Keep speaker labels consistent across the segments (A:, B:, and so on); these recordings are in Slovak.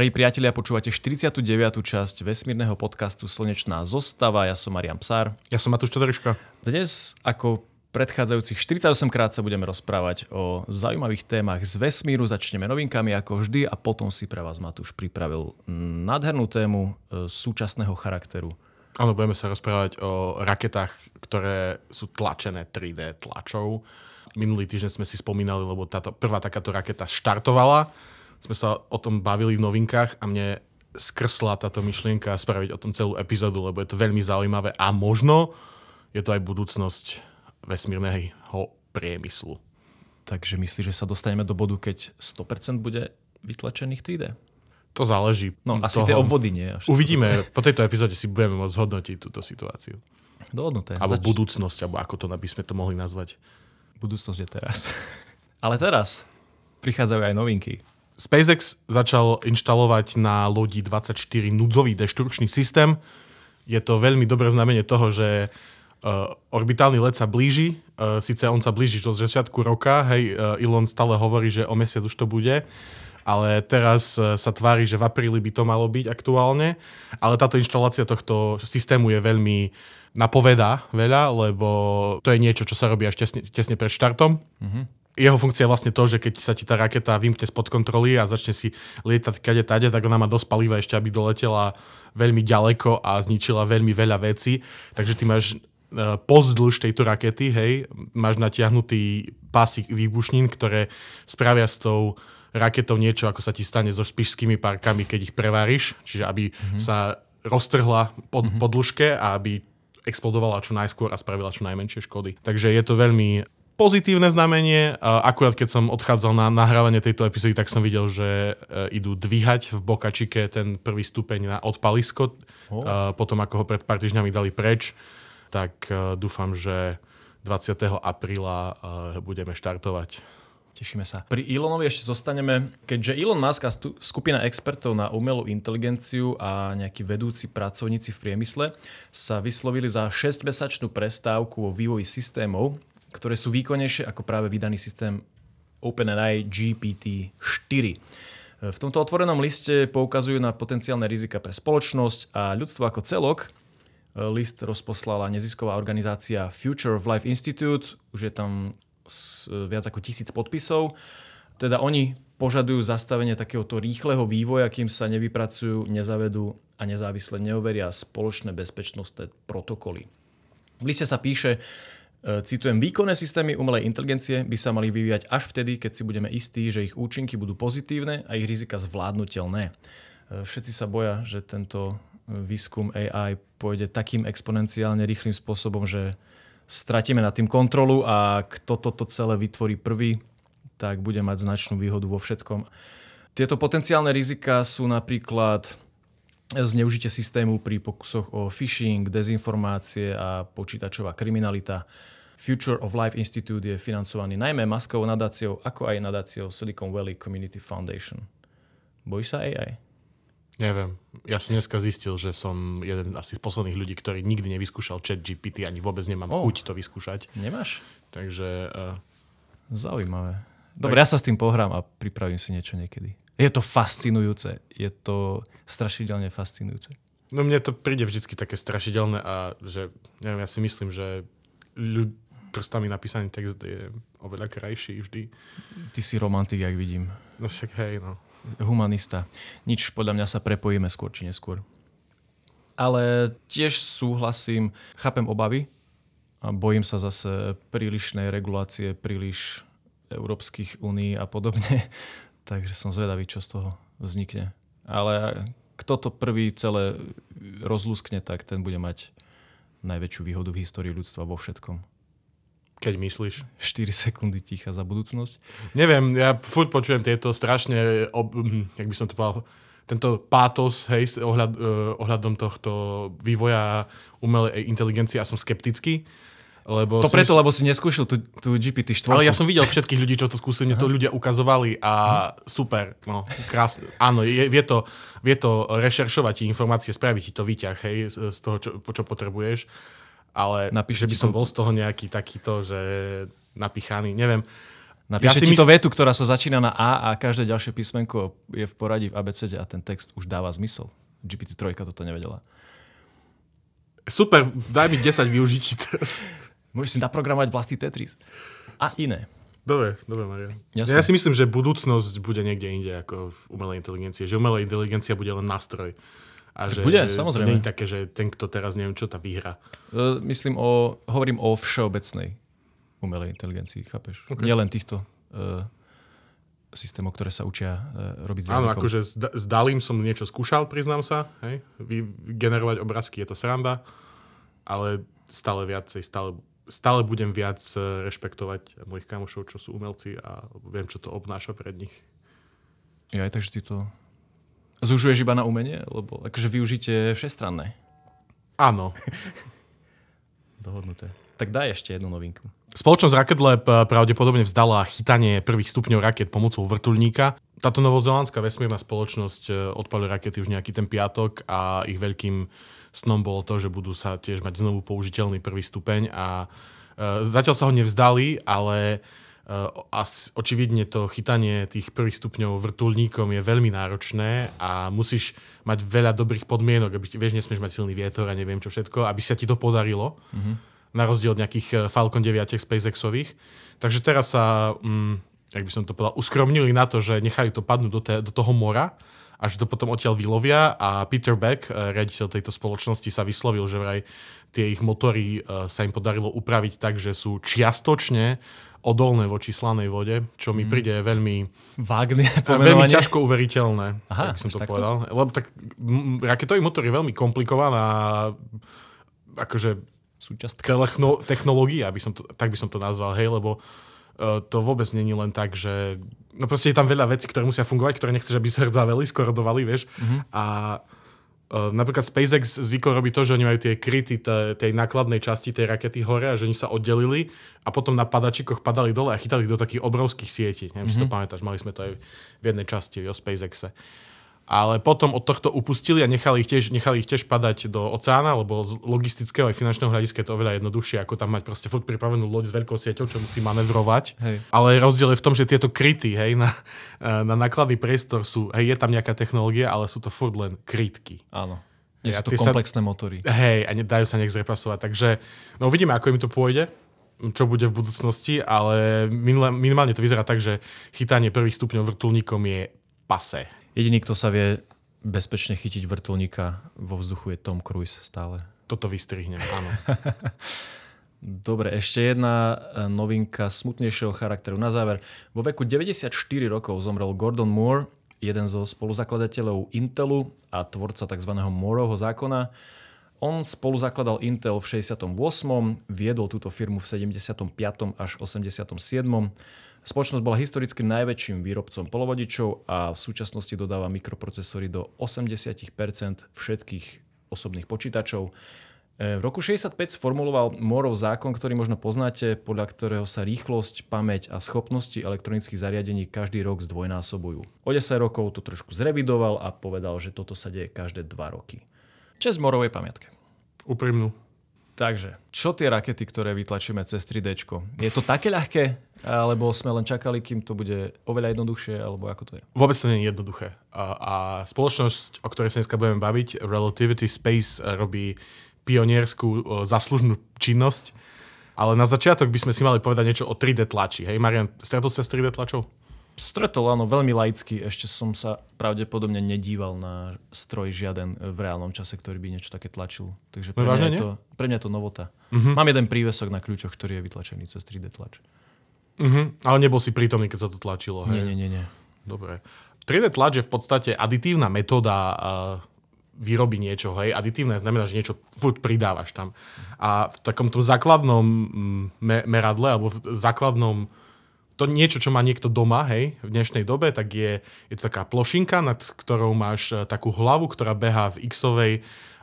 A: Drahí priatelia, počúvate 49. časť vesmírneho podcastu Slnečná zostava. Ja som Marian Psár.
B: Ja som Matúš Todoriška.
A: Dnes, ako predchádzajúcich 48 krát sa budeme rozprávať o zaujímavých témach z vesmíru. Začneme novinkami ako vždy a potom si pre vás Matúš pripravil nádhernú tému e, súčasného charakteru.
B: Áno, budeme sa rozprávať o raketách, ktoré sú tlačené 3D tlačou. Minulý týždeň sme si spomínali, lebo táto prvá takáto raketa štartovala sme sa o tom bavili v novinkách a mne skrsla táto myšlienka spraviť o tom celú epizódu, lebo je to veľmi zaujímavé a možno je to aj budúcnosť vesmírneho priemyslu.
A: Takže myslíš, že sa dostaneme do bodu, keď 100% bude vytlačených 3D?
B: To záleží.
A: No asi toho. tie obvody nie.
B: Uvidíme. Po tejto epizóde si budeme môcť zhodnotiť túto situáciu.
A: Dohodnuté.
B: Alebo Zač... budúcnosť, alebo ako to by sme to mohli nazvať.
A: Budúcnosť je teraz. Ale teraz prichádzajú aj novinky.
B: SpaceX začal inštalovať na lodi 24 núdzový deštrukčný systém. Je to veľmi dobré znamenie toho, že uh, orbitálny let sa blíži, uh, síce on sa blíži do začiatku roka, hej, uh, Elon stále hovorí, že o mesiac už to bude, ale teraz uh, sa tvári, že v apríli by to malo byť aktuálne, ale táto inštalácia tohto systému je veľmi napovedá veľa, lebo to je niečo, čo sa robí až tesne, tesne pred štartom. Mm-hmm jeho funkcia je vlastne to, že keď sa ti tá raketa vymkne spod kontroly a začne si lietať kade tade, tak ona má dosť paliva ešte, aby doletela veľmi ďaleko a zničila veľmi veľa vecí. Takže ty máš e, pozdĺž tejto rakety, hej, máš natiahnutý pásik výbušnín, ktoré spravia s tou raketou niečo, ako sa ti stane so špišskými parkami, keď ich preváriš, čiže aby mm-hmm. sa roztrhla pod, mm-hmm. podĺžke a aby explodovala čo najskôr a spravila čo najmenšie škody. Takže je to veľmi pozitívne znamenie. Akurát keď som odchádzal na nahrávanie tejto epizódy, tak som videl, že e, idú dvíhať v Bokačike ten prvý stupeň na odpalisko. Oh. Potom ako ho pred pár týždňami dali preč, tak e, dúfam, že 20. apríla e, budeme štartovať.
A: Tešíme sa. Pri Elonovi ešte zostaneme, keďže Elon Musk a skupina expertov na umelú inteligenciu a nejakí vedúci pracovníci v priemysle sa vyslovili za 6-mesačnú prestávku vo vývoji systémov, ktoré sú výkonnejšie ako práve vydaný systém OpenAI GPT-4. V tomto otvorenom liste poukazujú na potenciálne rizika pre spoločnosť a ľudstvo ako celok. List rozposlala nezisková organizácia Future of Life Institute, už je tam viac ako tisíc podpisov. Teda oni požadujú zastavenie takéhoto rýchleho vývoja, kým sa nevypracujú, nezavedú a nezávisle neoveria spoločné bezpečnostné protokoly. V liste sa píše, E, citujem, výkonné systémy umelej inteligencie by sa mali vyvíjať až vtedy, keď si budeme istí, že ich účinky budú pozitívne a ich rizika zvládnutelné. E, všetci sa boja, že tento výskum AI pôjde takým exponenciálne rýchlým spôsobom, že stratíme nad tým kontrolu a kto toto celé vytvorí prvý, tak bude mať značnú výhodu vo všetkom. Tieto potenciálne rizika sú napríklad zneužitie systému pri pokusoch o phishing, dezinformácie a počítačová kriminalita. Future of Life Institute je financovaný najmä maskovou nadáciou, ako aj nadáciou Silicon Valley Community Foundation. Bojíš sa AI?
B: Neviem. Ja som dneska zistil, že som jeden asi z posledných ľudí, ktorý nikdy nevyskúšal chat GPT, ani vôbec nemám oh. chuť to vyskúšať.
A: Nemáš?
B: Takže... Uh...
A: Zaujímavé. Dobre, tak... ja sa s tým pohrám a pripravím si niečo niekedy. Je to fascinujúce. Je to strašidelne fascinujúce.
B: No mne to príde vždy také strašidelné a že, neviem, ja si myslím, že ľud, prstami napísaný text je oveľa krajší vždy.
A: Ty si romantik, jak vidím.
B: No však hej, no.
A: Humanista. Nič, podľa mňa sa prepojíme skôr či neskôr. Ale tiež súhlasím, chápem obavy a bojím sa zase prílišnej regulácie, príliš Európskych únií a podobne. Takže som zvedavý, čo z toho vznikne. Ale kto to prvý celé rozlúskne, tak ten bude mať najväčšiu výhodu v histórii ľudstva vo všetkom.
B: Keď myslíš?
A: 4 sekundy ticha za budúcnosť.
B: Neviem, ja furt počujem tieto strašne, ob, hm, jak by som to povedal, tento pátos hej, ohľad, uh, ohľadom tohto vývoja umelej inteligencie a som skeptický. Lebo
A: to preto, si... lebo si neskúšil tú, tú GPT-4.
B: Ale ja som videl všetkých ľudí, čo to skúsili, mne to ľudia ukazovali a super, no, krásne. Áno, je, vie, to, vie to rešeršovať informácie, spraviť ti to výťah, hej, z toho, čo, čo potrebuješ ale Napíš, že by som bol z toho nejaký takýto, že napichaný, neviem.
A: Napíše
B: Ja si
A: ti to
B: mysl-
A: vetu, ktorá sa začína na A a každé ďalšie písmenko je v poradí v ABCD a ten text už dáva zmysel. GPT-3 toto nevedela.
B: Super, daj mi 10 využití teraz.
A: Môžeš si naprogramovať vlastný Tetris. A iné.
B: Dobre, dobre.
A: Jasné.
B: Ja si myslím, že budúcnosť bude niekde inde ako v umelej inteligencii. Že umelá inteligencia bude len nástroj. A že
A: bude,
B: to
A: samozrejme.
B: nie je také, že ten, kto teraz neviem čo, tá výhra.
A: E, Myslím o, hovorím o všeobecnej umelej inteligencii, chápeš? Okay. Nielen týchto uh, systémov, ktoré sa učia uh, robiť s
B: Áno,
A: jazykom.
B: akože s, s Dalim som niečo skúšal, priznám sa. Hej? Vy, generovať obrázky je to sranda, ale stále viacej, stále, stále budem viac eh, rešpektovať mojich kamošov, čo sú umelci a viem, čo to obnáša pred nich.
A: Ja aj takže ty to zúžuješ iba na umenie? Lebo akože využite všestranné.
B: Áno.
A: Dohodnuté. Tak daj ešte jednu novinku.
B: Spoločnosť Rocket Lab eh, pravdepodobne vzdala chytanie prvých stupňov raket pomocou vrtuľníka. Táto novozelandská vesmírna spoločnosť eh, odpalila rakety už nejaký ten piatok a ich veľkým snom bolo to, že budú sa tiež mať znovu použiteľný prvý stupeň a eh, zatiaľ sa ho nevzdali, ale as, očividne to chytanie tých prvých stupňov vrtulníkom je veľmi náročné a musíš mať veľa dobrých podmienok, aby, vieš, nesmieš mať silný vietor a neviem čo všetko, aby sa ti to podarilo. Mm-hmm na rozdiel od nejakých eh, Falcon 9 SpaceXových. Takže teraz sa, mm, jak by som to povedal, uskromnili na to, že nechali to padnúť do, te, do toho mora a že to potom odtiaľ vylovia a Peter Beck, eh, riaditeľ tejto spoločnosti, sa vyslovil, že vraj tie ich motory eh, sa im podarilo upraviť tak, že sú čiastočne odolné voči slanej vode, čo mi príde veľmi,
A: Vágne
B: veľmi
A: pomenovanie.
B: ťažko uveriteľné,
A: Aha,
B: by som
A: až
B: to
A: takto?
B: povedal. Lebo tak raketový motor je veľmi komplikovaná akože techno, technológia, by som to, tak by som to nazval, hej, lebo uh, to vôbec není len tak, že no proste je tam veľa vecí, ktoré musia fungovať, ktoré nechceš, aby sa rdzaveli, skorodovali, vieš. Mm-hmm. A uh, napríklad SpaceX zvykol robiť to, že oni majú tie kryty t- tej nákladnej časti tej rakety hore a že oni sa oddelili a potom na padačikoch padali dole a chytali do takých obrovských sietí. Neviem, mm-hmm. si to pamätáš, mali sme to aj v jednej časti o SpaceXe ale potom od tohto upustili a nechali ich tiež, nechali ich tiež padať do oceána, lebo z logistického aj finančného hľadiska je to oveľa jednoduchšie, ako tam mať proste furt pripravenú loď s veľkou sieťou, čo musí manevrovať.
A: Hej.
B: Ale rozdiel je v tom, že tieto kryty hej, na, na nákladný priestor sú, hej, je tam nejaká technológia, ale sú to furt len krytky.
A: Áno. Nie sú to
B: ty sa-
A: komplexné motory.
B: Hej, a nedajú sa nejak zrepasovať. Takže no uvidíme, ako im to pôjde čo bude v budúcnosti, ale minimálne to vyzerá tak, že chytanie prvých stupňov vrtulníkom je pase.
A: Jediný, kto sa vie bezpečne chytiť vrtulníka vo vzduchu je Tom Cruise stále.
B: Toto vystrihnem, áno.
A: Dobre, ešte jedna e, novinka smutnejšieho charakteru na záver. Vo veku 94 rokov zomrel Gordon Moore, jeden zo spoluzakladateľov Intelu a tvorca tzv. Mooreho zákona. On spolu zakladal Intel v 68. Viedol túto firmu v 75. až 87. Spoločnosť bola historicky najväčším výrobcom polovodičov a v súčasnosti dodáva mikroprocesory do 80% všetkých osobných počítačov. E, V roku 65 sformuloval Moorov zákon, ktorý možno poznáte, podľa ktorého sa rýchlosť, pamäť a schopnosti elektronických zariadení každý rok zdvojnásobujú. O 10 rokov to trošku zrevidoval a povedal, že toto sa deje každé 2 roky. Čes Moorovej pamiatke.
B: Úprimnú.
A: Takže, čo tie rakety, ktoré vytlačíme cez 3D? Je to také ľahké? Alebo sme len čakali, kým to bude oveľa jednoduchšie? Alebo ako to je?
B: Vôbec to nie je jednoduché. A, a spoločnosť, o ktorej sa dneska budeme baviť, Relativity Space, eh, robí pionierskú eh, zaslužnú činnosť. Ale na začiatok by sme si mali povedať niečo o 3D tlači. Hej, Marian, stretol sa s 3D tlačou?
A: Stretol, áno, veľmi laicky. Ešte som sa pravdepodobne nedíval na stroj žiaden v reálnom čase, ktorý by niečo také tlačil. Takže pre,
B: No
A: mňa, je to, pre mňa je to novota. Uh-huh. Mám jeden prívesok na kľúčoch, ktorý je vytlačený cez 3D tlač.
B: Mhm. Ale nebol si prítomný, keď sa to tlačilo.
A: Nie,
B: Hej?
A: nie, nie, nie.
B: Dobre. 3D tlač je v podstate aditívna metóda uh, výroby niečoho. Hej. Aditívne znamená, že niečo furt pridávaš tam. A v takom tom základnom mm, me- meradle, alebo v základnom to niečo, čo má niekto doma, hej, v dnešnej dobe, tak je, je to taká plošinka, nad ktorou máš eh, takú hlavu, ktorá behá v x-ovej,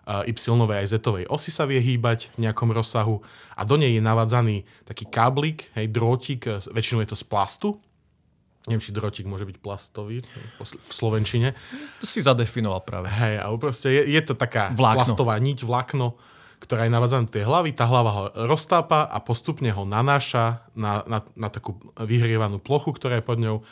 B: y-ovej aj z-ovej osi sa vie hýbať v nejakom rozsahu a do nej je navádzaný taký káblik, hej, drôtik, eh, väčšinou je to z plastu, neviem, či drôtik môže byť plastový v slovenčine.
A: To si zadefinoval práve.
B: Hej, a proste je, je to taká
A: Vlákno.
B: plastová niť, vlákno, ktorá je navádzaná do tej hlavy, tá hlava ho roztápa a postupne ho nanáša na, na, na takú vyhrievanú plochu, ktorá je pod ňou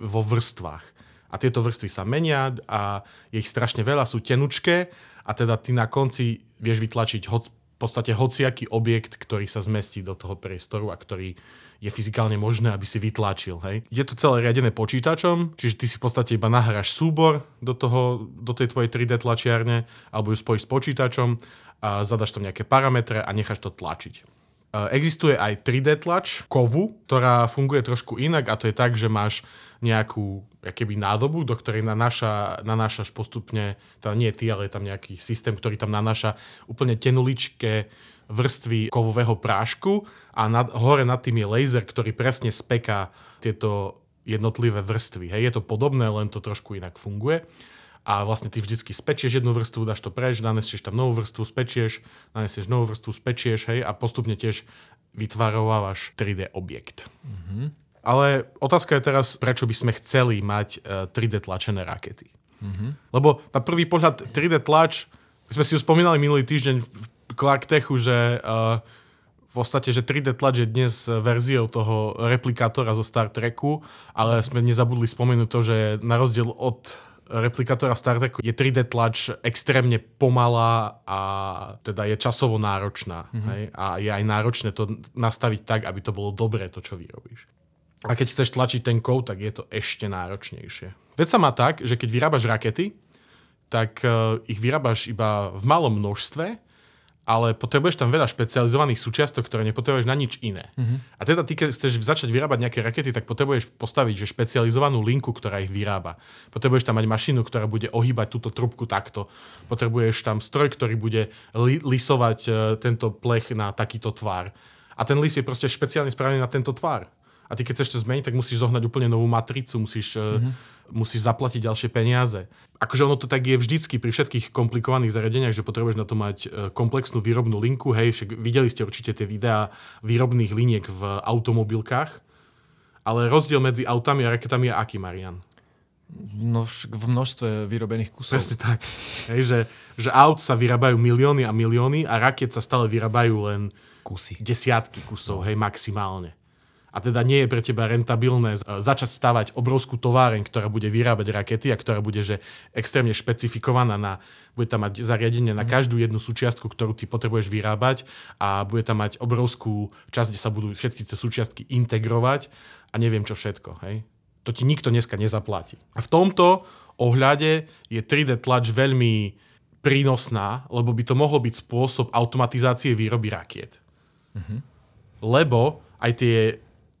B: vo vrstvách. A tieto vrstvy sa menia a je ich strašne veľa, sú tenučké a teda ty na konci vieš vytlačiť hoc, v podstate hociaký objekt, ktorý sa zmestí do toho priestoru a ktorý je fyzikálne možné, aby si vytlačil. Hej. Je to celé riadené počítačom, čiže ty si v podstate iba nahráš súbor do, toho, do tej tvojej 3D tlačiarne alebo ju spojíš s počítačom a zadaš tam nejaké parametre a necháš to tlačiť. E, existuje aj 3D tlač kovu, ktorá funguje trošku inak a to je tak, že máš nejakú keby nádobu, do ktorej nanáša, nanášaš postupne, teda nie ty, ale je tam nejaký systém, ktorý tam nanáša úplne tenuličké vrstvy kovového prášku a nad, hore nad tým je laser, ktorý presne speká tieto jednotlivé vrstvy. Hej, je to podobné, len to trošku inak funguje. A vlastne ty vždycky spečieš jednu vrstvu, dáš to preč, nanesieš tam novú vrstvu, spečieš, nanesieš novú vrstvu, spečieš, hej, a postupne tiež vytvarovávaš 3D objekt. Mm-hmm. Ale otázka je teraz, prečo by sme chceli mať 3D e, tlačené rakety. Mm-hmm. Lebo na prvý pohľad 3D tlač, my sme si ju spomínali minulý týždeň v Clark Techu, že uh, v podstate, že 3D tlač je dnes verziou toho replikátora zo Star Treku, ale sme nezabudli spomenúť to, že na rozdiel od replikátora Star Treku je 3D tlač extrémne pomalá a teda je časovo náročná. Mm-hmm. Hej? A je aj náročné to nastaviť tak, aby to bolo dobré, to, čo vyrobíš. A keď chceš tlačiť ten kód, tak je to ešte náročnejšie. Vec sa má tak, že keď vyrábaš rakety, tak uh, ich vyrábaš iba v malom množstve ale potrebuješ tam veľa špecializovaných súčiastok, ktoré nepotrebuješ na nič iné. Uh-huh. A teda ty, keď chceš začať vyrábať nejaké rakety, tak potrebuješ postaviť že špecializovanú linku, ktorá ich vyrába. Potrebuješ tam mať mašinu, ktorá bude ohýbať túto trubku takto. Potrebuješ tam stroj, ktorý bude li- lisovať uh, tento plech na takýto tvar. A ten lis je proste špeciálne spravený na tento tvar. A ty keď chceš to zmeniť, tak musíš zohnať úplne novú matricu, musíš uh-huh musíš zaplatiť ďalšie peniaze. Akože ono to tak je vždycky pri všetkých komplikovaných zariadeniach, že potrebuješ na to mať e, komplexnú výrobnú linku. Hej, však videli ste určite tie videá výrobných liniek v automobilkách. Ale rozdiel medzi autami a raketami je aký, Marian?
A: No v množstve vyrobených kusov.
B: Presne tak. Hej, že, že aut sa vyrábajú milióny a milióny a raket sa stále vyrábajú len
A: kusy.
B: desiatky kusov, hej, maximálne a teda nie je pre teba rentabilné e, začať stavať obrovskú továreň, ktorá bude vyrábať rakety a ktorá bude že extrémne špecifikovaná na, bude tam mať zariadenie na mhm. každú jednu súčiastku, ktorú ty potrebuješ vyrábať a bude tam mať obrovskú časť, kde sa budú všetky tie súčiastky integrovať a neviem čo všetko. Hej? To ti nikto dneska nezaplatí. A v tomto ohľade je 3D tlač veľmi prínosná, lebo by to mohol byť spôsob automatizácie výroby rakiet. Mm-hmm. Lebo aj tie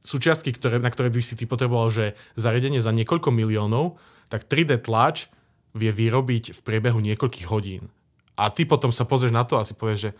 B: súčiastky, ktoré, na ktoré by si ty potreboval, že zariadenie za niekoľko miliónov, tak 3D tlač vie vyrobiť v priebehu niekoľkých hodín. A ty potom sa pozrieš na to a si povieš, že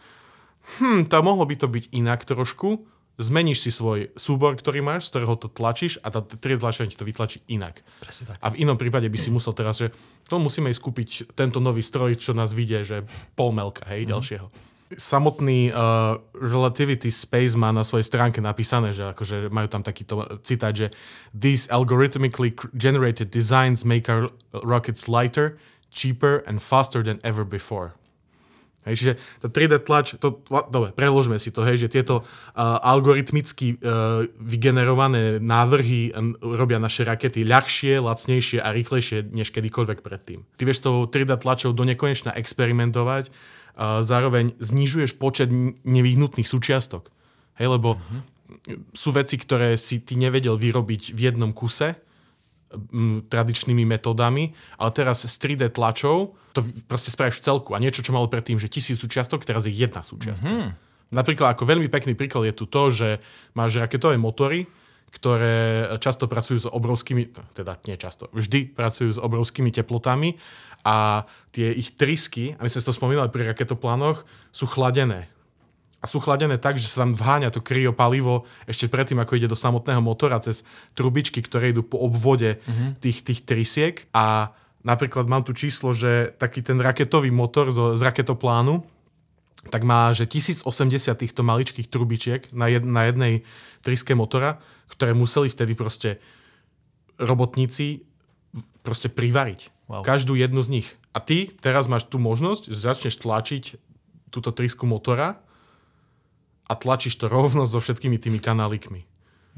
B: hm, to mohlo by to byť inak trošku, zmeníš si svoj súbor, ktorý máš, z ktorého to tlačíš a tá 3D tlačenie ti to vytlačí inak.
A: Presne tak.
B: A v inom prípade by si musel teraz, že to musíme ísť kúpiť tento nový stroj, čo nás vidie, že pol melka, hej, mm. ďalšieho samotný uh, Relativity Space má na svojej stránke napísané, že akože majú tam takýto citát, že These algorithmically generated designs make our rockets lighter, cheaper and faster than ever before. Hej, čiže tá 3D tlač, to, dobre, preložme si to, hej, že tieto uh, algoritmicky uh, vygenerované návrhy uh, robia naše rakety ľahšie, lacnejšie a rýchlejšie než kedykoľvek predtým. Ty vieš tou 3D tlačou do nekonečna experimentovať, zároveň znižuješ počet nevyhnutných súčiastok. Hej, lebo mm-hmm. sú veci, ktoré si ty nevedel vyrobiť v jednom kuse m, tradičnými metódami, ale teraz s 3D tlačou to proste spravíš v celku. A niečo, čo malo predtým, že tisíc súčiastok, teraz je jedna súčiastka. Mm-hmm. Napríklad ako veľmi pekný príklad je tu to, že máš raketové motory, ktoré často pracujú s obrovskými, teda nie často, vždy pracujú s obrovskými teplotami a tie ich trysky, a my sme to spomínali pri raketoplánoch, sú chladené. A sú chladené tak, že sa tam vháňa to kryopalivo ešte predtým, ako ide do samotného motora cez trubičky, ktoré idú po obvode mm-hmm. tých, tých trysiek. A napríklad mám tu číslo, že taký ten raketový motor z, z raketoplánu, tak má, že 1080 týchto maličkých trubičiek na, jed, na jednej tryske motora, ktoré museli vtedy proste robotníci proste privariť. Wow. Každú jednu z nich. A ty teraz máš tú možnosť, že začneš tlačiť túto trysku motora a tlačíš to rovno so všetkými tými kanálikmi.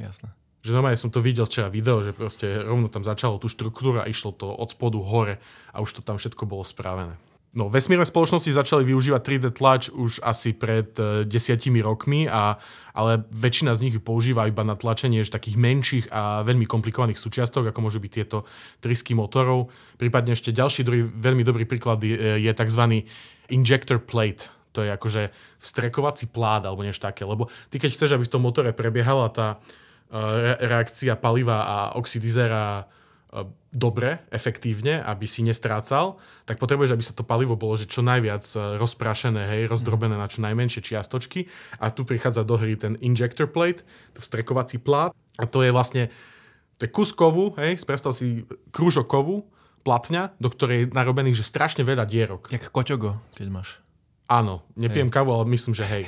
A: Jasné.
B: Že normálne som to videl včera video, že proste rovno tam začalo tú štruktúru a išlo to od spodu hore a už to tam všetko bolo spravené. No, vesmírne spoločnosti začali využívať 3D tlač už asi pred e, desiatimi rokmi, a, ale väčšina z nich ju používa iba na tlačenie takých menších a veľmi komplikovaných súčiastok, ako môžu byť tieto trysky motorov. Prípadne ešte ďalší druhý veľmi dobrý príklad je, je tzv. injector plate. To je akože vstrekovací plát alebo niečo také. Lebo ty keď chceš, aby v tom motore prebiehala tá e, reakcia paliva a oxidizera E, dobre, efektívne, aby si nestrácal, tak potrebuješ, aby sa to palivo bolo že čo najviac e, rozprašené, hej, rozdrobené na čo najmenšie čiastočky. A tu prichádza do hry ten injector plate, to vstrekovací plát. A to je vlastne, to je kus kovu, hej, predstav si krúžok kovu, platňa, do ktorej je narobených že strašne veľa dierok.
A: Jak koťogo, keď máš.
B: Áno, nepijem hej. kávu, ale myslím, že hej.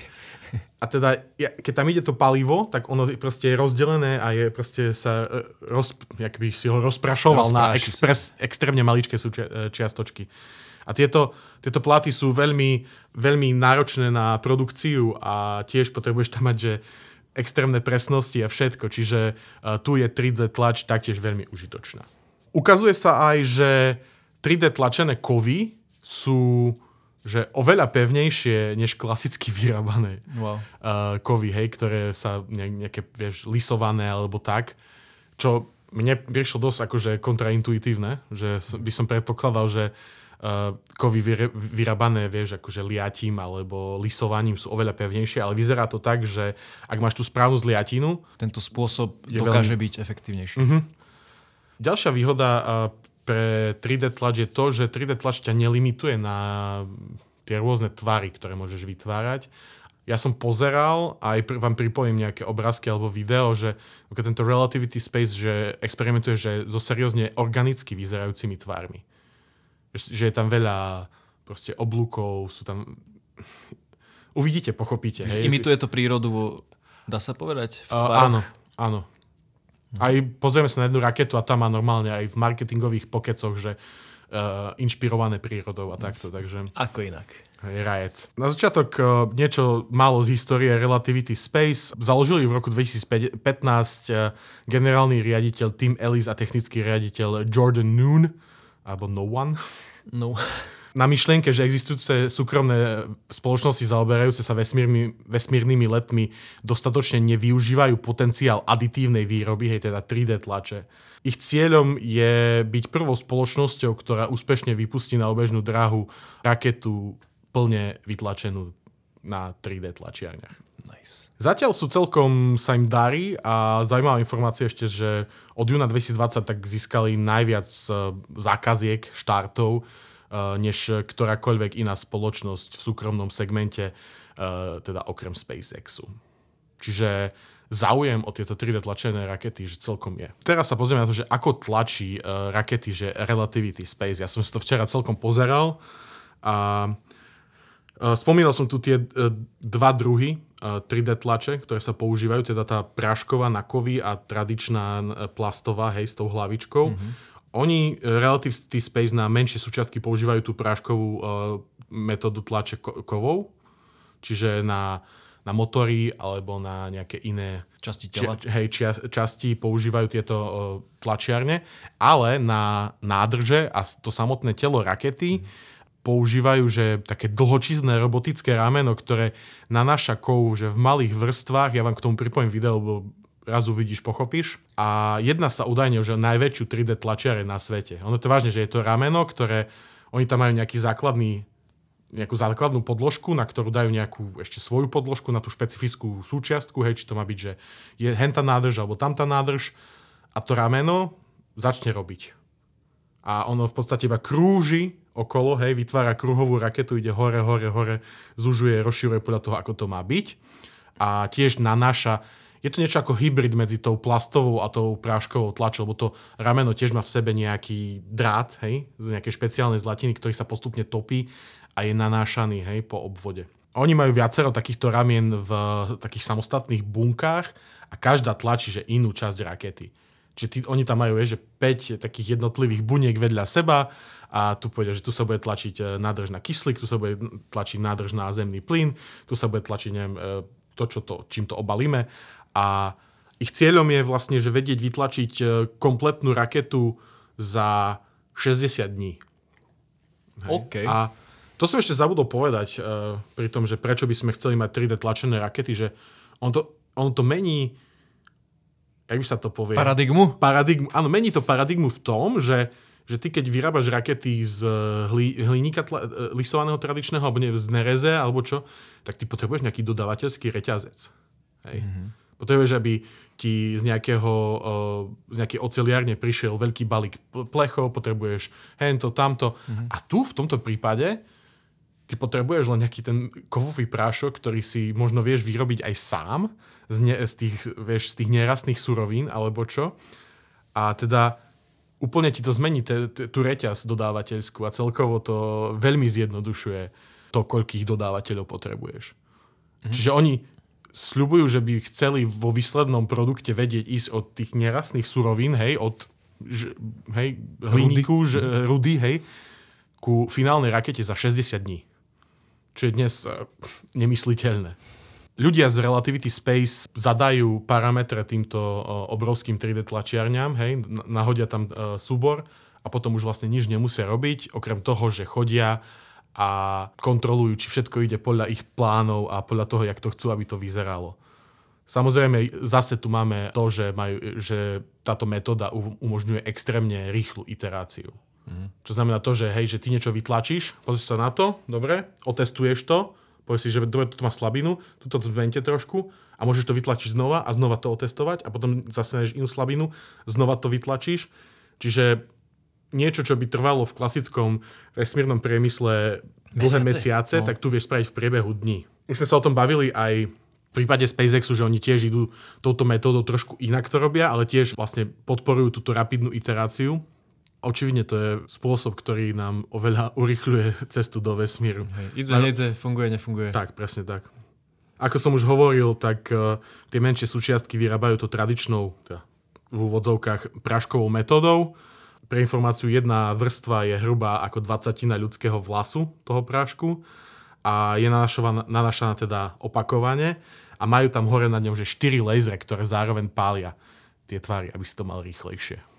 B: A teda, keď tam ide to palivo, tak ono proste je rozdelené a je proste sa e, roz, jak by si ho rozprašoval Rozpráši na expres, extrémne maličké sú e, čiastočky. A tieto, tieto platy sú veľmi, veľmi náročné na produkciu a tiež potrebuješ tam mať, že extrémne presnosti a všetko, čiže uh, tu je 3D tlač taktiež veľmi užitočná. Ukazuje sa aj, že 3D tlačené kovy sú že oveľa pevnejšie než klasicky vyrábané wow. uh, kovy, hej, ktoré sa ne, nejaké, vieš, lisované alebo tak, čo mne prišlo dosť akože kontraintuitívne, že by som predpokladal, že uh, kovy vyrábané, vieš, akože liatím alebo lisovaním sú oveľa pevnejšie, ale vyzerá to tak, že ak máš tú správnu zliatinu...
A: Tento spôsob dokáže veľmi... byť efektívnejší.
B: Uh-huh. Ďalšia výhoda uh, pre 3D tlač je to, že 3D tlač ťa nelimituje na tie rôzne tvary, ktoré môžeš vytvárať. Ja som pozeral a aj vám pripojím nejaké obrázky alebo video, že tento Relativity Space, že experimentuje že so seriózne organicky vyzerajúcimi tvármi. Že je tam veľa proste oblúkov, sú tam... Uvidíte, pochopíte.
A: Hej? Imituje to prírodu, dá sa povedať?
B: V uh, áno, áno. Aj pozrieme sa na jednu raketu a tam má normálne aj v marketingových pokecoch, že uh, inšpirované prírodou a takto. Takže...
A: Ako inak.
B: Je rajec. Na začiatok uh, niečo málo z histórie Relativity Space. Založili v roku 2015 uh, generálny riaditeľ Tim Ellis a technický riaditeľ Jordan Noon, alebo No One.
A: No
B: na myšlienke, že existujúce súkromné spoločnosti zaoberajúce sa vesmírny, vesmírnymi letmi dostatočne nevyužívajú potenciál aditívnej výroby, hej, teda 3D tlače. Ich cieľom je byť prvou spoločnosťou, ktorá úspešne vypustí na obežnú dráhu raketu plne vytlačenú na 3D tlačiarniach.
A: Nice.
B: Zatiaľ sú celkom sa im darí a zaujímavá informácia ešte, že od júna 2020 tak získali najviac eh, zákaziek, štartov než ktorákoľvek iná spoločnosť v súkromnom segmente, eh, teda okrem SpaceXu. Čiže záujem o tieto 3D tlačené rakety, že celkom je. Teraz sa pozrieme na to, že ako tlačí uh, rakety, že Relativity Space. Ja som si to včera celkom pozeral a spomínal som tu tie dva druhy uh, 3D tlače, ktoré sa používajú, teda tá prášková na kovy a tradičná plastová, hej, s tou hlavičkou. Mm-hmm. Oni e, Relativity Space na menšie súčiastky používajú tú práškovú uh, metódu tlače ko- kovov, čiže na, na motory alebo na nejaké iné
A: časti tela.
B: Či, hej, čia, časti používajú tieto uh, tlačiarne, ale na nádrže a to samotné telo rakety mm. používajú, že také dlhočizné robotické rameno, ktoré nanáša kov, že v malých vrstvách, ja vám k tomu pripojím video, lebo raz uvidíš, pochopíš. A jedna sa údajne už najväčšiu 3D tlačiare na svete. Ono to vážne, že je to rameno, ktoré, oni tam majú nejaký základný nejakú základnú podložku, na ktorú dajú nejakú ešte svoju podložku na tú špecifickú súčiastku, hej, či to má byť, že je henta nádrž alebo tamtá nádrž a to rameno začne robiť. A ono v podstate iba krúži okolo, hej, vytvára kruhovú raketu, ide hore, hore, hore, zužuje, rozširuje podľa toho, ako to má byť. A tiež nanáša je to niečo ako hybrid medzi tou plastovou a tou práškovou tlačou, lebo to rameno tiež má v sebe nejaký drát, hej, z nejakej špeciálnej zlatiny, ktorý sa postupne topí a je nanášaný, hej, po obvode. Oni majú viacero takýchto ramien v takých samostatných bunkách a každá tlačí, že inú časť rakety. Čiže tí, oni tam majú, vieš, že 5 takých jednotlivých buniek vedľa seba a tu povedia, že tu sa bude tlačiť e, nádrž na kyslík, tu sa bude tlačiť nádrž na zemný plyn, tu sa bude tlačiť, neviem, e, to, čo to, čím to obalíme. A ich cieľom je vlastne, že vedieť vytlačiť e, kompletnú raketu za 60 dní. Hej.
A: OK.
B: A to som ešte zabudol povedať uh, pri tom, že prečo by sme chceli mať 3D tlačené rakety, že on to, on to mení, jak by sa to povie?
A: Paradigmu?
B: Paradigmu. Áno, mení to paradigmu v tom, že, že ty keď vyrábaš rakety z hli, hliníka tla, e, lisovaného tradičného, alebo nie, z nereze, alebo čo, tak ty potrebuješ nejaký dodávateľský reťazec. Hej. Mm-hmm. Potrebuješ, aby ti z, nejakého, uh, z nejakej oceliárne prišiel veľký balík plechov, potrebuješ hento, tamto. Mm-hmm. A tu v tomto prípade ty potrebuješ len nejaký ten kovový prášok, ktorý si možno vieš vyrobiť aj sám z, ne, z, tých, vieš, z tých nerastných surovín alebo čo. A teda úplne ti to zmení te, te, tú reťaz dodávateľskú a celkovo to veľmi zjednodušuje to, koľkých dodávateľov potrebuješ. Mhm. Čiže oni sľubujú, že by chceli vo výslednom produkte vedieť ísť od tých nerastných surovín, hej, od ž, hej, hliníku, rudy. Ž, rudy, hej, ku finálnej rakete za 60 dní čo je dnes uh, nemysliteľné. Ľudia z Relativity Space zadajú parametre týmto uh, obrovským 3D tlačiarňam, hej, nahodia tam uh, súbor a potom už vlastne nič nemusia robiť, okrem toho, že chodia a kontrolujú, či všetko ide podľa ich plánov a podľa toho, jak to chcú, aby to vyzeralo. Samozrejme, zase tu máme to, že, majú, že táto metóda umožňuje extrémne rýchlu iteráciu. Mm. Čo znamená to, že hej, že ty niečo vytlačíš, pozrieš sa na to, dobre, otestuješ to, povieš si, že dobre, toto má slabinu, tuto to zmente trošku a môžeš to vytlačiť znova a znova to otestovať a potom zase nájdeš inú slabinu, znova to vytlačíš. Čiže niečo, čo by trvalo v klasickom vesmírnom priemysle dlhé mesiace, no. tak tu vieš spraviť v priebehu dní. Už sme sa o tom bavili aj v prípade SpaceXu, že oni tiež idú touto metódou trošku inak to robia, ale tiež vlastne podporujú túto rapidnú iteráciu očividne to je spôsob, ktorý nám oveľa urychľuje cestu do vesmíru.
A: Hej, idze, nedze, funguje, nefunguje.
B: Tak, presne tak. Ako som už hovoril, tak uh, tie menšie súčiastky vyrábajú to tradičnou, teda v úvodzovkách, práškovou metódou. Pre informáciu, jedna vrstva je hrubá ako dvacatina ľudského vlasu toho prášku a je nanašaná teda opakovane a majú tam hore na ňom že 4 lasery, ktoré zároveň pália tie tvary, aby si to mal rýchlejšie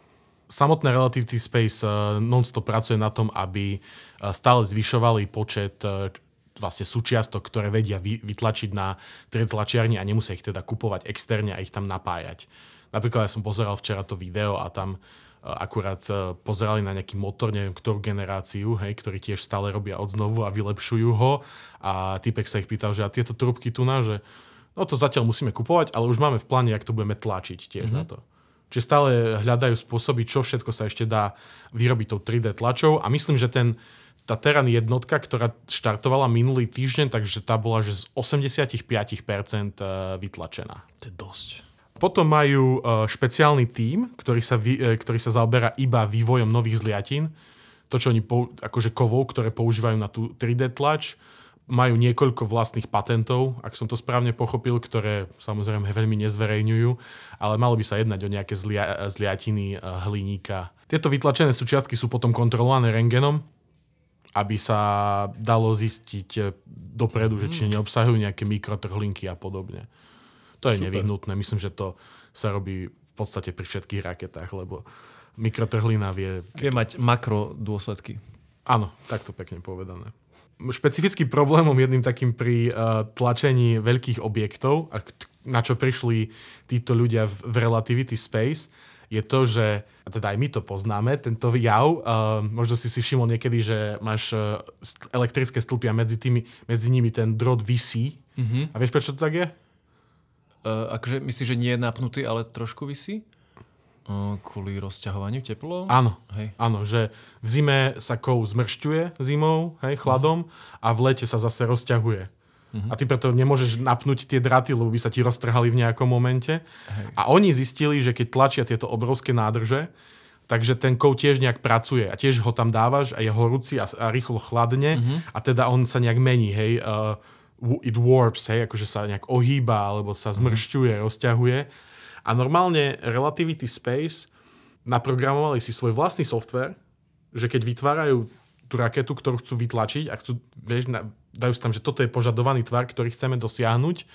B: samotné Relativity Space uh, non-stop pracuje na tom, aby uh, stále zvyšovali počet uh, vlastne súčiastok, ktoré vedia vy, vytlačiť na 3D tlačiarni a nemusia ich teda kupovať externe a ich tam napájať. Napríklad ja som pozeral včera to video a tam akurát pozerali na nejaký motor, neviem ktorú generáciu, hej, ktorý tiež stále robia odznovu a vylepšujú ho a typek sa ich pýtal, že a tieto trubky tu na, že no to zatiaľ musíme kupovať, ale už máme v pláne, jak to budeme tlačiť tiež mm-hmm. na to. Čiže stále hľadajú spôsoby, čo všetko sa ešte dá vyrobiť tou 3D tlačou a myslím, že ten, tá Terran jednotka, ktorá štartovala minulý týždeň, takže tá bola že z 85% e, vytlačená.
A: To je dosť.
B: Potom majú e, špeciálny tím, ktorý sa, vy, e, ktorý sa zaoberá iba vývojom nových zliatín. To, čo oni, akože kovov, ktoré používajú na tú 3D tlač majú niekoľko vlastných patentov, ak som to správne pochopil, ktoré samozrejme veľmi nezverejňujú, ale malo by sa jednať o nejaké zlia, zliatiny eh, hliníka. Tieto vytlačené súčiastky sú potom kontrolované rengenom, aby sa dalo zistiť dopredu, že či mhm. neobsahujú nejaké mikrotrhlinky a podobne. To je Super. nevyhnutné. Myslím, že to sa robí v podstate pri všetkých raketách, lebo mikrotrhlina vie...
A: Vie mať makro dôsledky.
B: Áno, takto pekne povedané špecifickým problémom jedným takým pri uh, tlačení veľkých objektov, na čo prišli títo ľudia v, v Relativity Space, je to, že, a teda aj my to poznáme, tento jav, uh, možno si si všimol niekedy, že máš uh, elektrické stĺpy a medzi, tými, medzi nimi ten drôt vysí. Mm-hmm. A vieš, prečo to tak je?
A: Uh, akože myslíš, že nie je napnutý, ale trošku vysí? Kvôli rozťahovaniu teplo?
B: Áno, hej. áno, že v zime sa kov zmršťuje zimou, hej, chladom uh-huh. a v lete sa zase rozťahuje. Uh-huh. A ty preto nemôžeš napnúť tie draty, lebo by sa ti roztrhali v nejakom momente. Hej. A oni zistili, že keď tlačia tieto obrovské nádrže, takže ten kov tiež nejak pracuje a tiež ho tam dávaš a je horúci a, a rýchlo chladne uh-huh. a teda on sa nejak mení, hej, uh, it warps, hej, akože sa nejak ohýba alebo sa zmršťuje, uh-huh. rozťahuje A normálne Relativity Space naprogramovali si svoj vlastný software, že keď vytvárajú tú raketu, ktorú chcú vytlačiť a chcú, vieš, dajú si tam, že toto je požadovaný tvar, ktorý chceme dosiahnuť,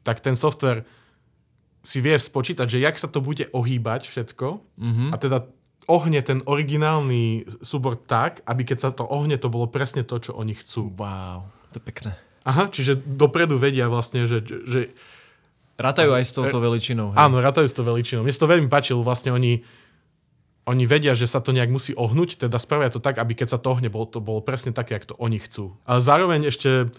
B: tak ten software si vie spočítať, že jak sa to bude ohýbať všetko mm-hmm. a teda ohne ten originálny súbor tak, aby keď sa to ohne, to bolo presne to, čo oni chcú.
A: Wow, to je pekné.
B: Aha, čiže dopredu vedia vlastne, že... že
A: Rátajú aj s touto veličinou.
B: Hej? Áno, rátajú s tou veličinou. Mne to veľmi páčilo, vlastne oni, oni vedia, že sa to nejak musí ohnúť, teda spravia to tak, aby keď sa to ohne, bolo, to bolo presne také, ako to oni chcú. Ale zároveň ešte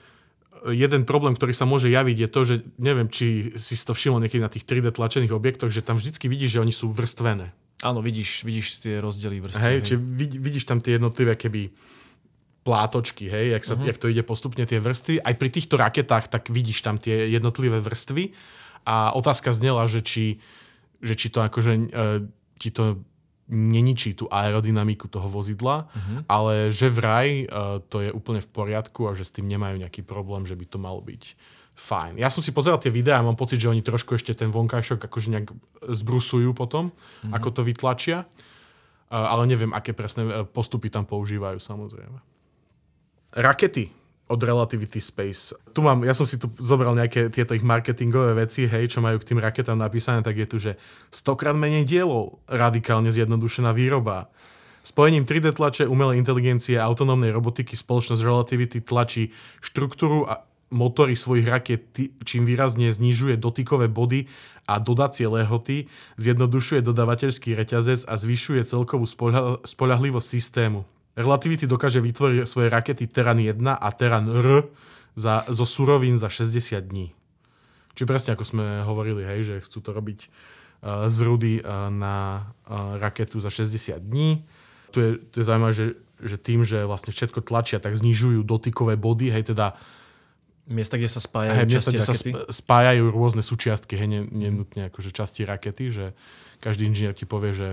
B: jeden problém, ktorý sa môže javiť, je to, že neviem, či si to všimol niekedy na tých 3D tlačených objektoch, že tam vždycky vidíš, že oni sú vrstvené.
A: Áno, vidíš, vidíš tie rozdiely vrstvy.
B: Hej, hej. čiže vidíš tam tie jednotlivé keby plátočky, hej, jak, sa, uh-huh. jak to ide postupne tie vrstvy. Aj pri týchto raketách tak vidíš tam tie jednotlivé vrstvy a otázka znela, že či, že či to akože e, ti to neničí tú aerodynamiku toho vozidla, uh-huh. ale že vraj e, to je úplne v poriadku a že s tým nemajú nejaký problém, že by to malo byť fajn. Ja som si pozeral tie videá a mám pocit, že oni trošku ešte ten vonkajšok akože nejak zbrusujú potom, uh-huh. ako to vytlačia, e, ale neviem, aké presné e, postupy tam používajú samozrejme rakety od Relativity Space. Tu mám, ja som si tu zobral nejaké tieto ich marketingové veci, hej, čo majú k tým raketám napísané, tak je tu, že stokrát menej dielov, radikálne zjednodušená výroba. Spojením 3D tlače, umelej inteligencie a autonómnej robotiky spoločnosť Relativity tlačí štruktúru a motory svojich raket, čím výrazne znižuje dotykové body a dodacie lehoty, zjednodušuje dodavateľský reťazec a zvyšuje celkovú spoľahlivosť systému. Relativity dokáže vytvoriť svoje rakety Terran 1 a Terran R za, zo surovín za 60 dní. Čiže presne ako sme hovorili, hej, že chcú to robiť uh, z rudy uh, na uh, raketu za 60 dní. Tu je, tu je zaujímavé, že, že tým, že vlastne všetko tlačia, tak znižujú dotykové body, hej, teda
A: Miesta, kde sa spájajú hej,
B: miesta, kde rakety? sa spájajú rôzne súčiastky, hej, nenutne akože časti rakety, že každý inžinier ti povie, že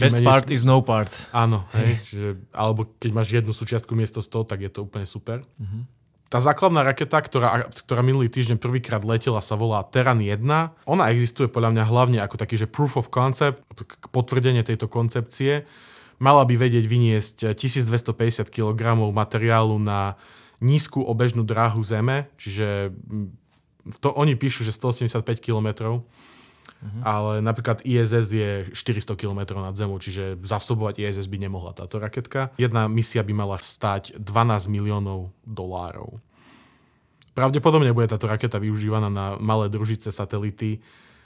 A: Best part is no part.
B: Áno, hej, čiže, alebo keď máš jednu súčiastku miesto z toho, tak je to úplne super. Uh-huh. Tá základná raketa, ktorá, ktorá minulý týždeň prvýkrát letela, sa volá Terran 1. Ona existuje podľa mňa hlavne ako taký, že proof of concept, potvrdenie tejto koncepcie. Mala by vedieť vyniesť 1250 kg materiálu na nízku obežnú dráhu Zeme, čiže to, oni píšu, že 185 km Uh-huh. Ale napríklad ISS je 400 km nad Zemou, čiže zasobovať ISS by nemohla táto raketka. Jedna misia by mala stáť 12 miliónov dolárov. Pravdepodobne bude táto raketa využívaná na malé družice satelity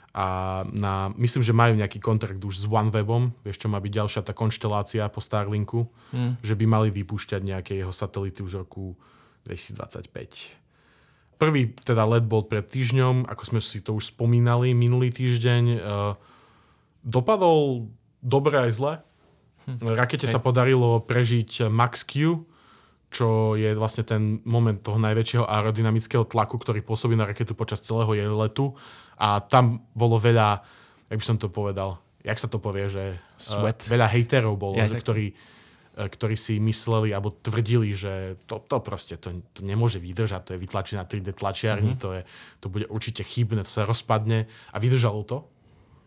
B: a na, myslím, že majú nejaký kontrakt už s OneWebom, vieš čo má byť ďalšia tá konštelácia po Starlinku, hmm. že by mali vypúšťať nejaké jeho satelity už roku 2025. Prvý teda let bol pred týždňom, ako sme si to už spomínali minulý týždeň. Uh, dopadol dobre aj zle. Hm. Rakete okay. sa podarilo prežiť Max Q, čo je vlastne ten moment toho najväčšieho aerodynamického tlaku, ktorý pôsobí na raketu počas celého jej letu. A tam bolo veľa, jak by som to povedal, jak sa to povie, že
A: Sweat.
B: Uh, veľa hejterov bolo, ja, že, ktorí E, ktorí si mysleli alebo tvrdili, že to, to proste to, to nemôže vydržať, to je vytlačené na 3D tlačiarni, mm-hmm. to, je, to bude určite chybné, to sa rozpadne a vydržalo to.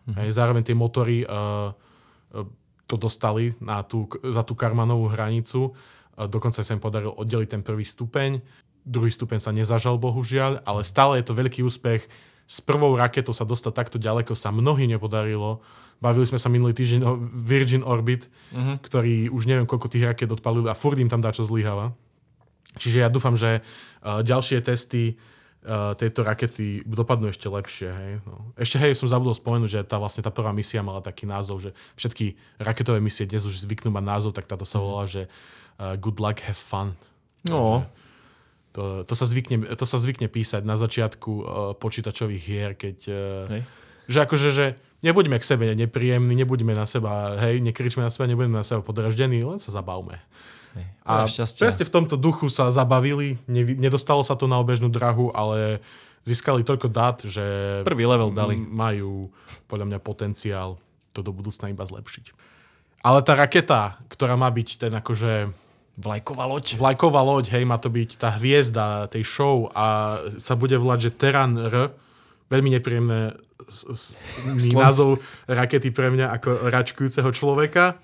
B: Mm-hmm. Zároveň tie motory uh, to dostali na tú, za tú karmanovú hranicu, uh, dokonca sa im podarilo oddeliť ten prvý stupeň, druhý stupeň sa nezažal bohužiaľ, ale stále je to veľký úspech. S prvou raketou sa dostať takto ďaleko sa mnohým nepodarilo Bavili sme sa minulý týždeň o Virgin Orbit, uh-huh. ktorý už neviem koľko tých raket odpalil a furt im tam dá čo zlyháva. Čiže ja dúfam, že uh, ďalšie testy uh, tejto rakety dopadnú ešte lepšie. Hej. No. Ešte hej, som zabudol spomenúť, že tá vlastne tá prvá misia mala taký názov, že všetky raketové misie dnes už zvyknú mať názov, tak táto sa volá, že uh, good luck, have fun.
A: No.
B: To, to, sa zvykne, to sa zvykne písať na začiatku uh, počítačových hier, keď... Uh, hej. Že akože, že nebuďme k sebe nepríjemní, nebuďme na seba, hej, nekričme na seba, nebudeme na seba podraždení, len sa zabavme.
A: Hej,
B: a presne v tomto duchu sa zabavili, nedostalo sa to na obežnú drahu, ale získali toľko dát, že
A: prvý level dali.
B: majú podľa mňa potenciál to do budúcna iba zlepšiť. Ale tá raketa, ktorá má byť ten akože
A: Vlajková loď.
B: Vlajková loď, hej, má to byť tá hviezda tej show a sa bude volať, že Terran R. Veľmi nepríjemné názov rakety pre mňa ako račkujúceho človeka,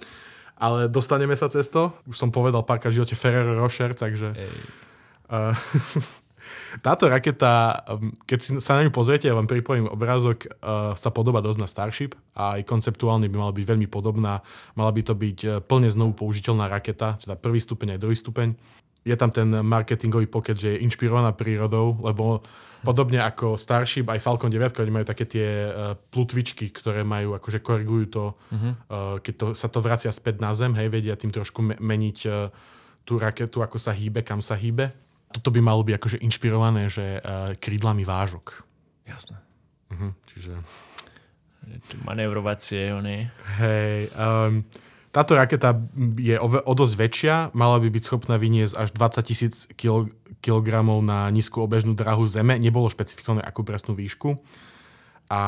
B: ale dostaneme sa cez to. Už som povedal párkrát v živote Ferrero Rocher, takže... Uh, táto raketa, um, keď si sa na ňu pozriete, ja vám pripojím obrázok, uh, sa podoba dosť na Starship a aj konceptuálne by mala byť veľmi podobná. Mala by to byť uh, plne znovu použiteľná raketa, teda prvý stupeň aj druhý stupeň. Je tam ten marketingový pocket, že je inšpirovaná prírodou, lebo podobne ako Starship, aj Falcon 9, oni majú také tie uh, plutvičky, ktoré majú, akože korigujú to, uh-huh. uh, keď to, sa to vracia späť na zem, hej, vedia tým trošku me- meniť tú raketu, ako sa hýbe, kam sa hýbe. Toto by malo byť akože inšpirované, že uh, krídlami vážok.
A: Jasné.
B: Uh-huh. Čiže...
C: Manévrovacie, oni.
B: Hej, um, táto raketa je o, o dosť väčšia, mala by byť schopná vyniesť až 20 tisíc kil, kilogramov na nízku obežnú dráhu Zeme. Nebolo špecifikované akú presnú výšku. A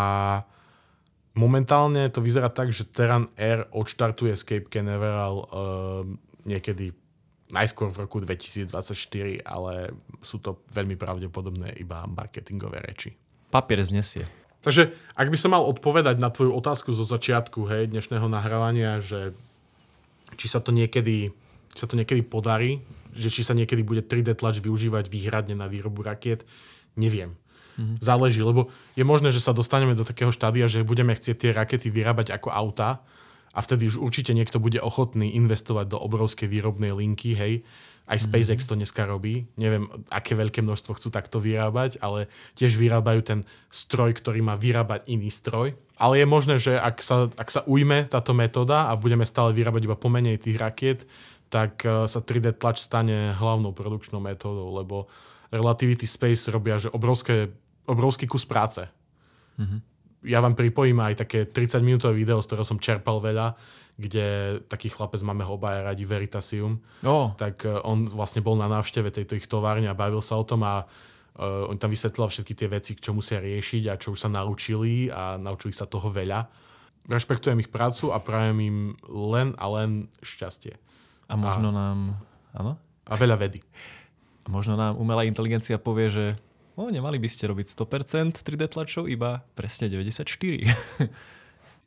B: momentálne to vyzerá tak, že Terran Air odštartuje z Cape Canaveral um, niekedy najskôr v roku 2024, ale sú to veľmi pravdepodobné iba marketingové reči.
C: Papier znesie.
B: Takže ak by som mal odpovedať na tvoju otázku zo začiatku hej, dnešného nahrávania, že či sa to niekedy, či sa to niekedy podarí, že či sa niekedy bude 3D tlač využívať výhradne na výrobu rakiet, neviem. Mm-hmm. Záleží, lebo je možné, že sa dostaneme do takého štádia, že budeme chcieť tie rakety vyrábať ako auta a vtedy už určite niekto bude ochotný investovať do obrovskej výrobnej linky, hej. Aj SpaceX to dneska robí. Neviem, aké veľké množstvo chcú takto vyrábať, ale tiež vyrábajú ten stroj, ktorý má vyrábať iný stroj. Ale je možné, že ak sa, ak sa ujme táto metóda a budeme stále vyrábať iba pomenej tých rakiet, tak uh, sa 3D tlač stane hlavnou produkčnou metódou, lebo Relativity Space robia že obrovské, obrovský kus práce. Mm-hmm. Ja vám pripojím aj také 30-minútové video, z ktorého som čerpal veľa, kde taký chlapec, máme ho obaja radi, Veritasium,
A: Oh.
B: tak uh, on vlastne bol na návšteve tejto ich továrne a bavil sa o tom a uh, on tam vysvetlil všetky tie veci, čo musia riešiť a čo už sa naučili a naučili sa toho veľa. Rešpektujem ich prácu a prajem im len a len šťastie.
C: A možno a... nám... Áno?
B: A veľa vedy.
C: A možno nám umelá inteligencia povie, že o, nemali by ste robiť 100% 3D tlačov, iba presne 94.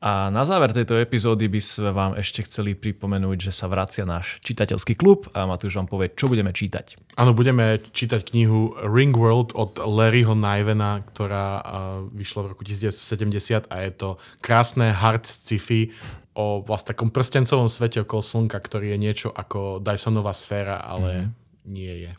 A: A na záver tejto epizódy by sme vám ešte chceli pripomenúť, že sa vracia náš čitateľský klub a Matúš vám povie, čo budeme čítať.
B: Áno, budeme čítať knihu Ringworld od Larryho Nivena, ktorá vyšla v roku 1970 a je to krásne hard sci-fi o vlastne takom prstencovom svete okolo Slnka, ktorý je niečo ako Dysonová sféra, ale mm-hmm. nie je.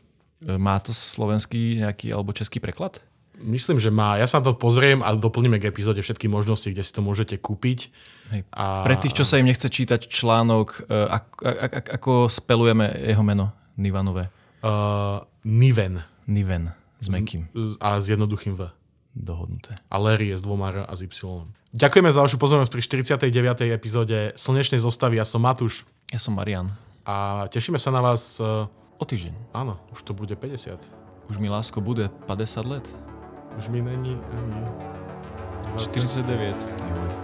A: Má to slovenský nejaký alebo český preklad?
B: Myslím, že má. Ja sa to pozriem a doplníme k epizóde všetky možnosti, kde si to môžete kúpiť.
A: Hej.
B: A...
A: Pre tých, čo sa im nechce čítať článok, e, ako, ako, ako spelujeme jeho meno Nivanové?
B: Uh, Niven.
A: Niven s mekým.
B: A s jednoduchým V.
A: Dohodnuté.
B: A Larry je s dvoma R a s Y. Ďakujeme za vašu pozornosť pri 49. epizóde Slnečnej zostavy. Ja som Matúš
A: Ja som Marian.
B: a tešíme sa na vás.
A: O týždeň.
B: Áno, už to bude 50.
A: Už mi lásko bude 50 let.
B: Už mi není ani...
C: 49.
A: Jo.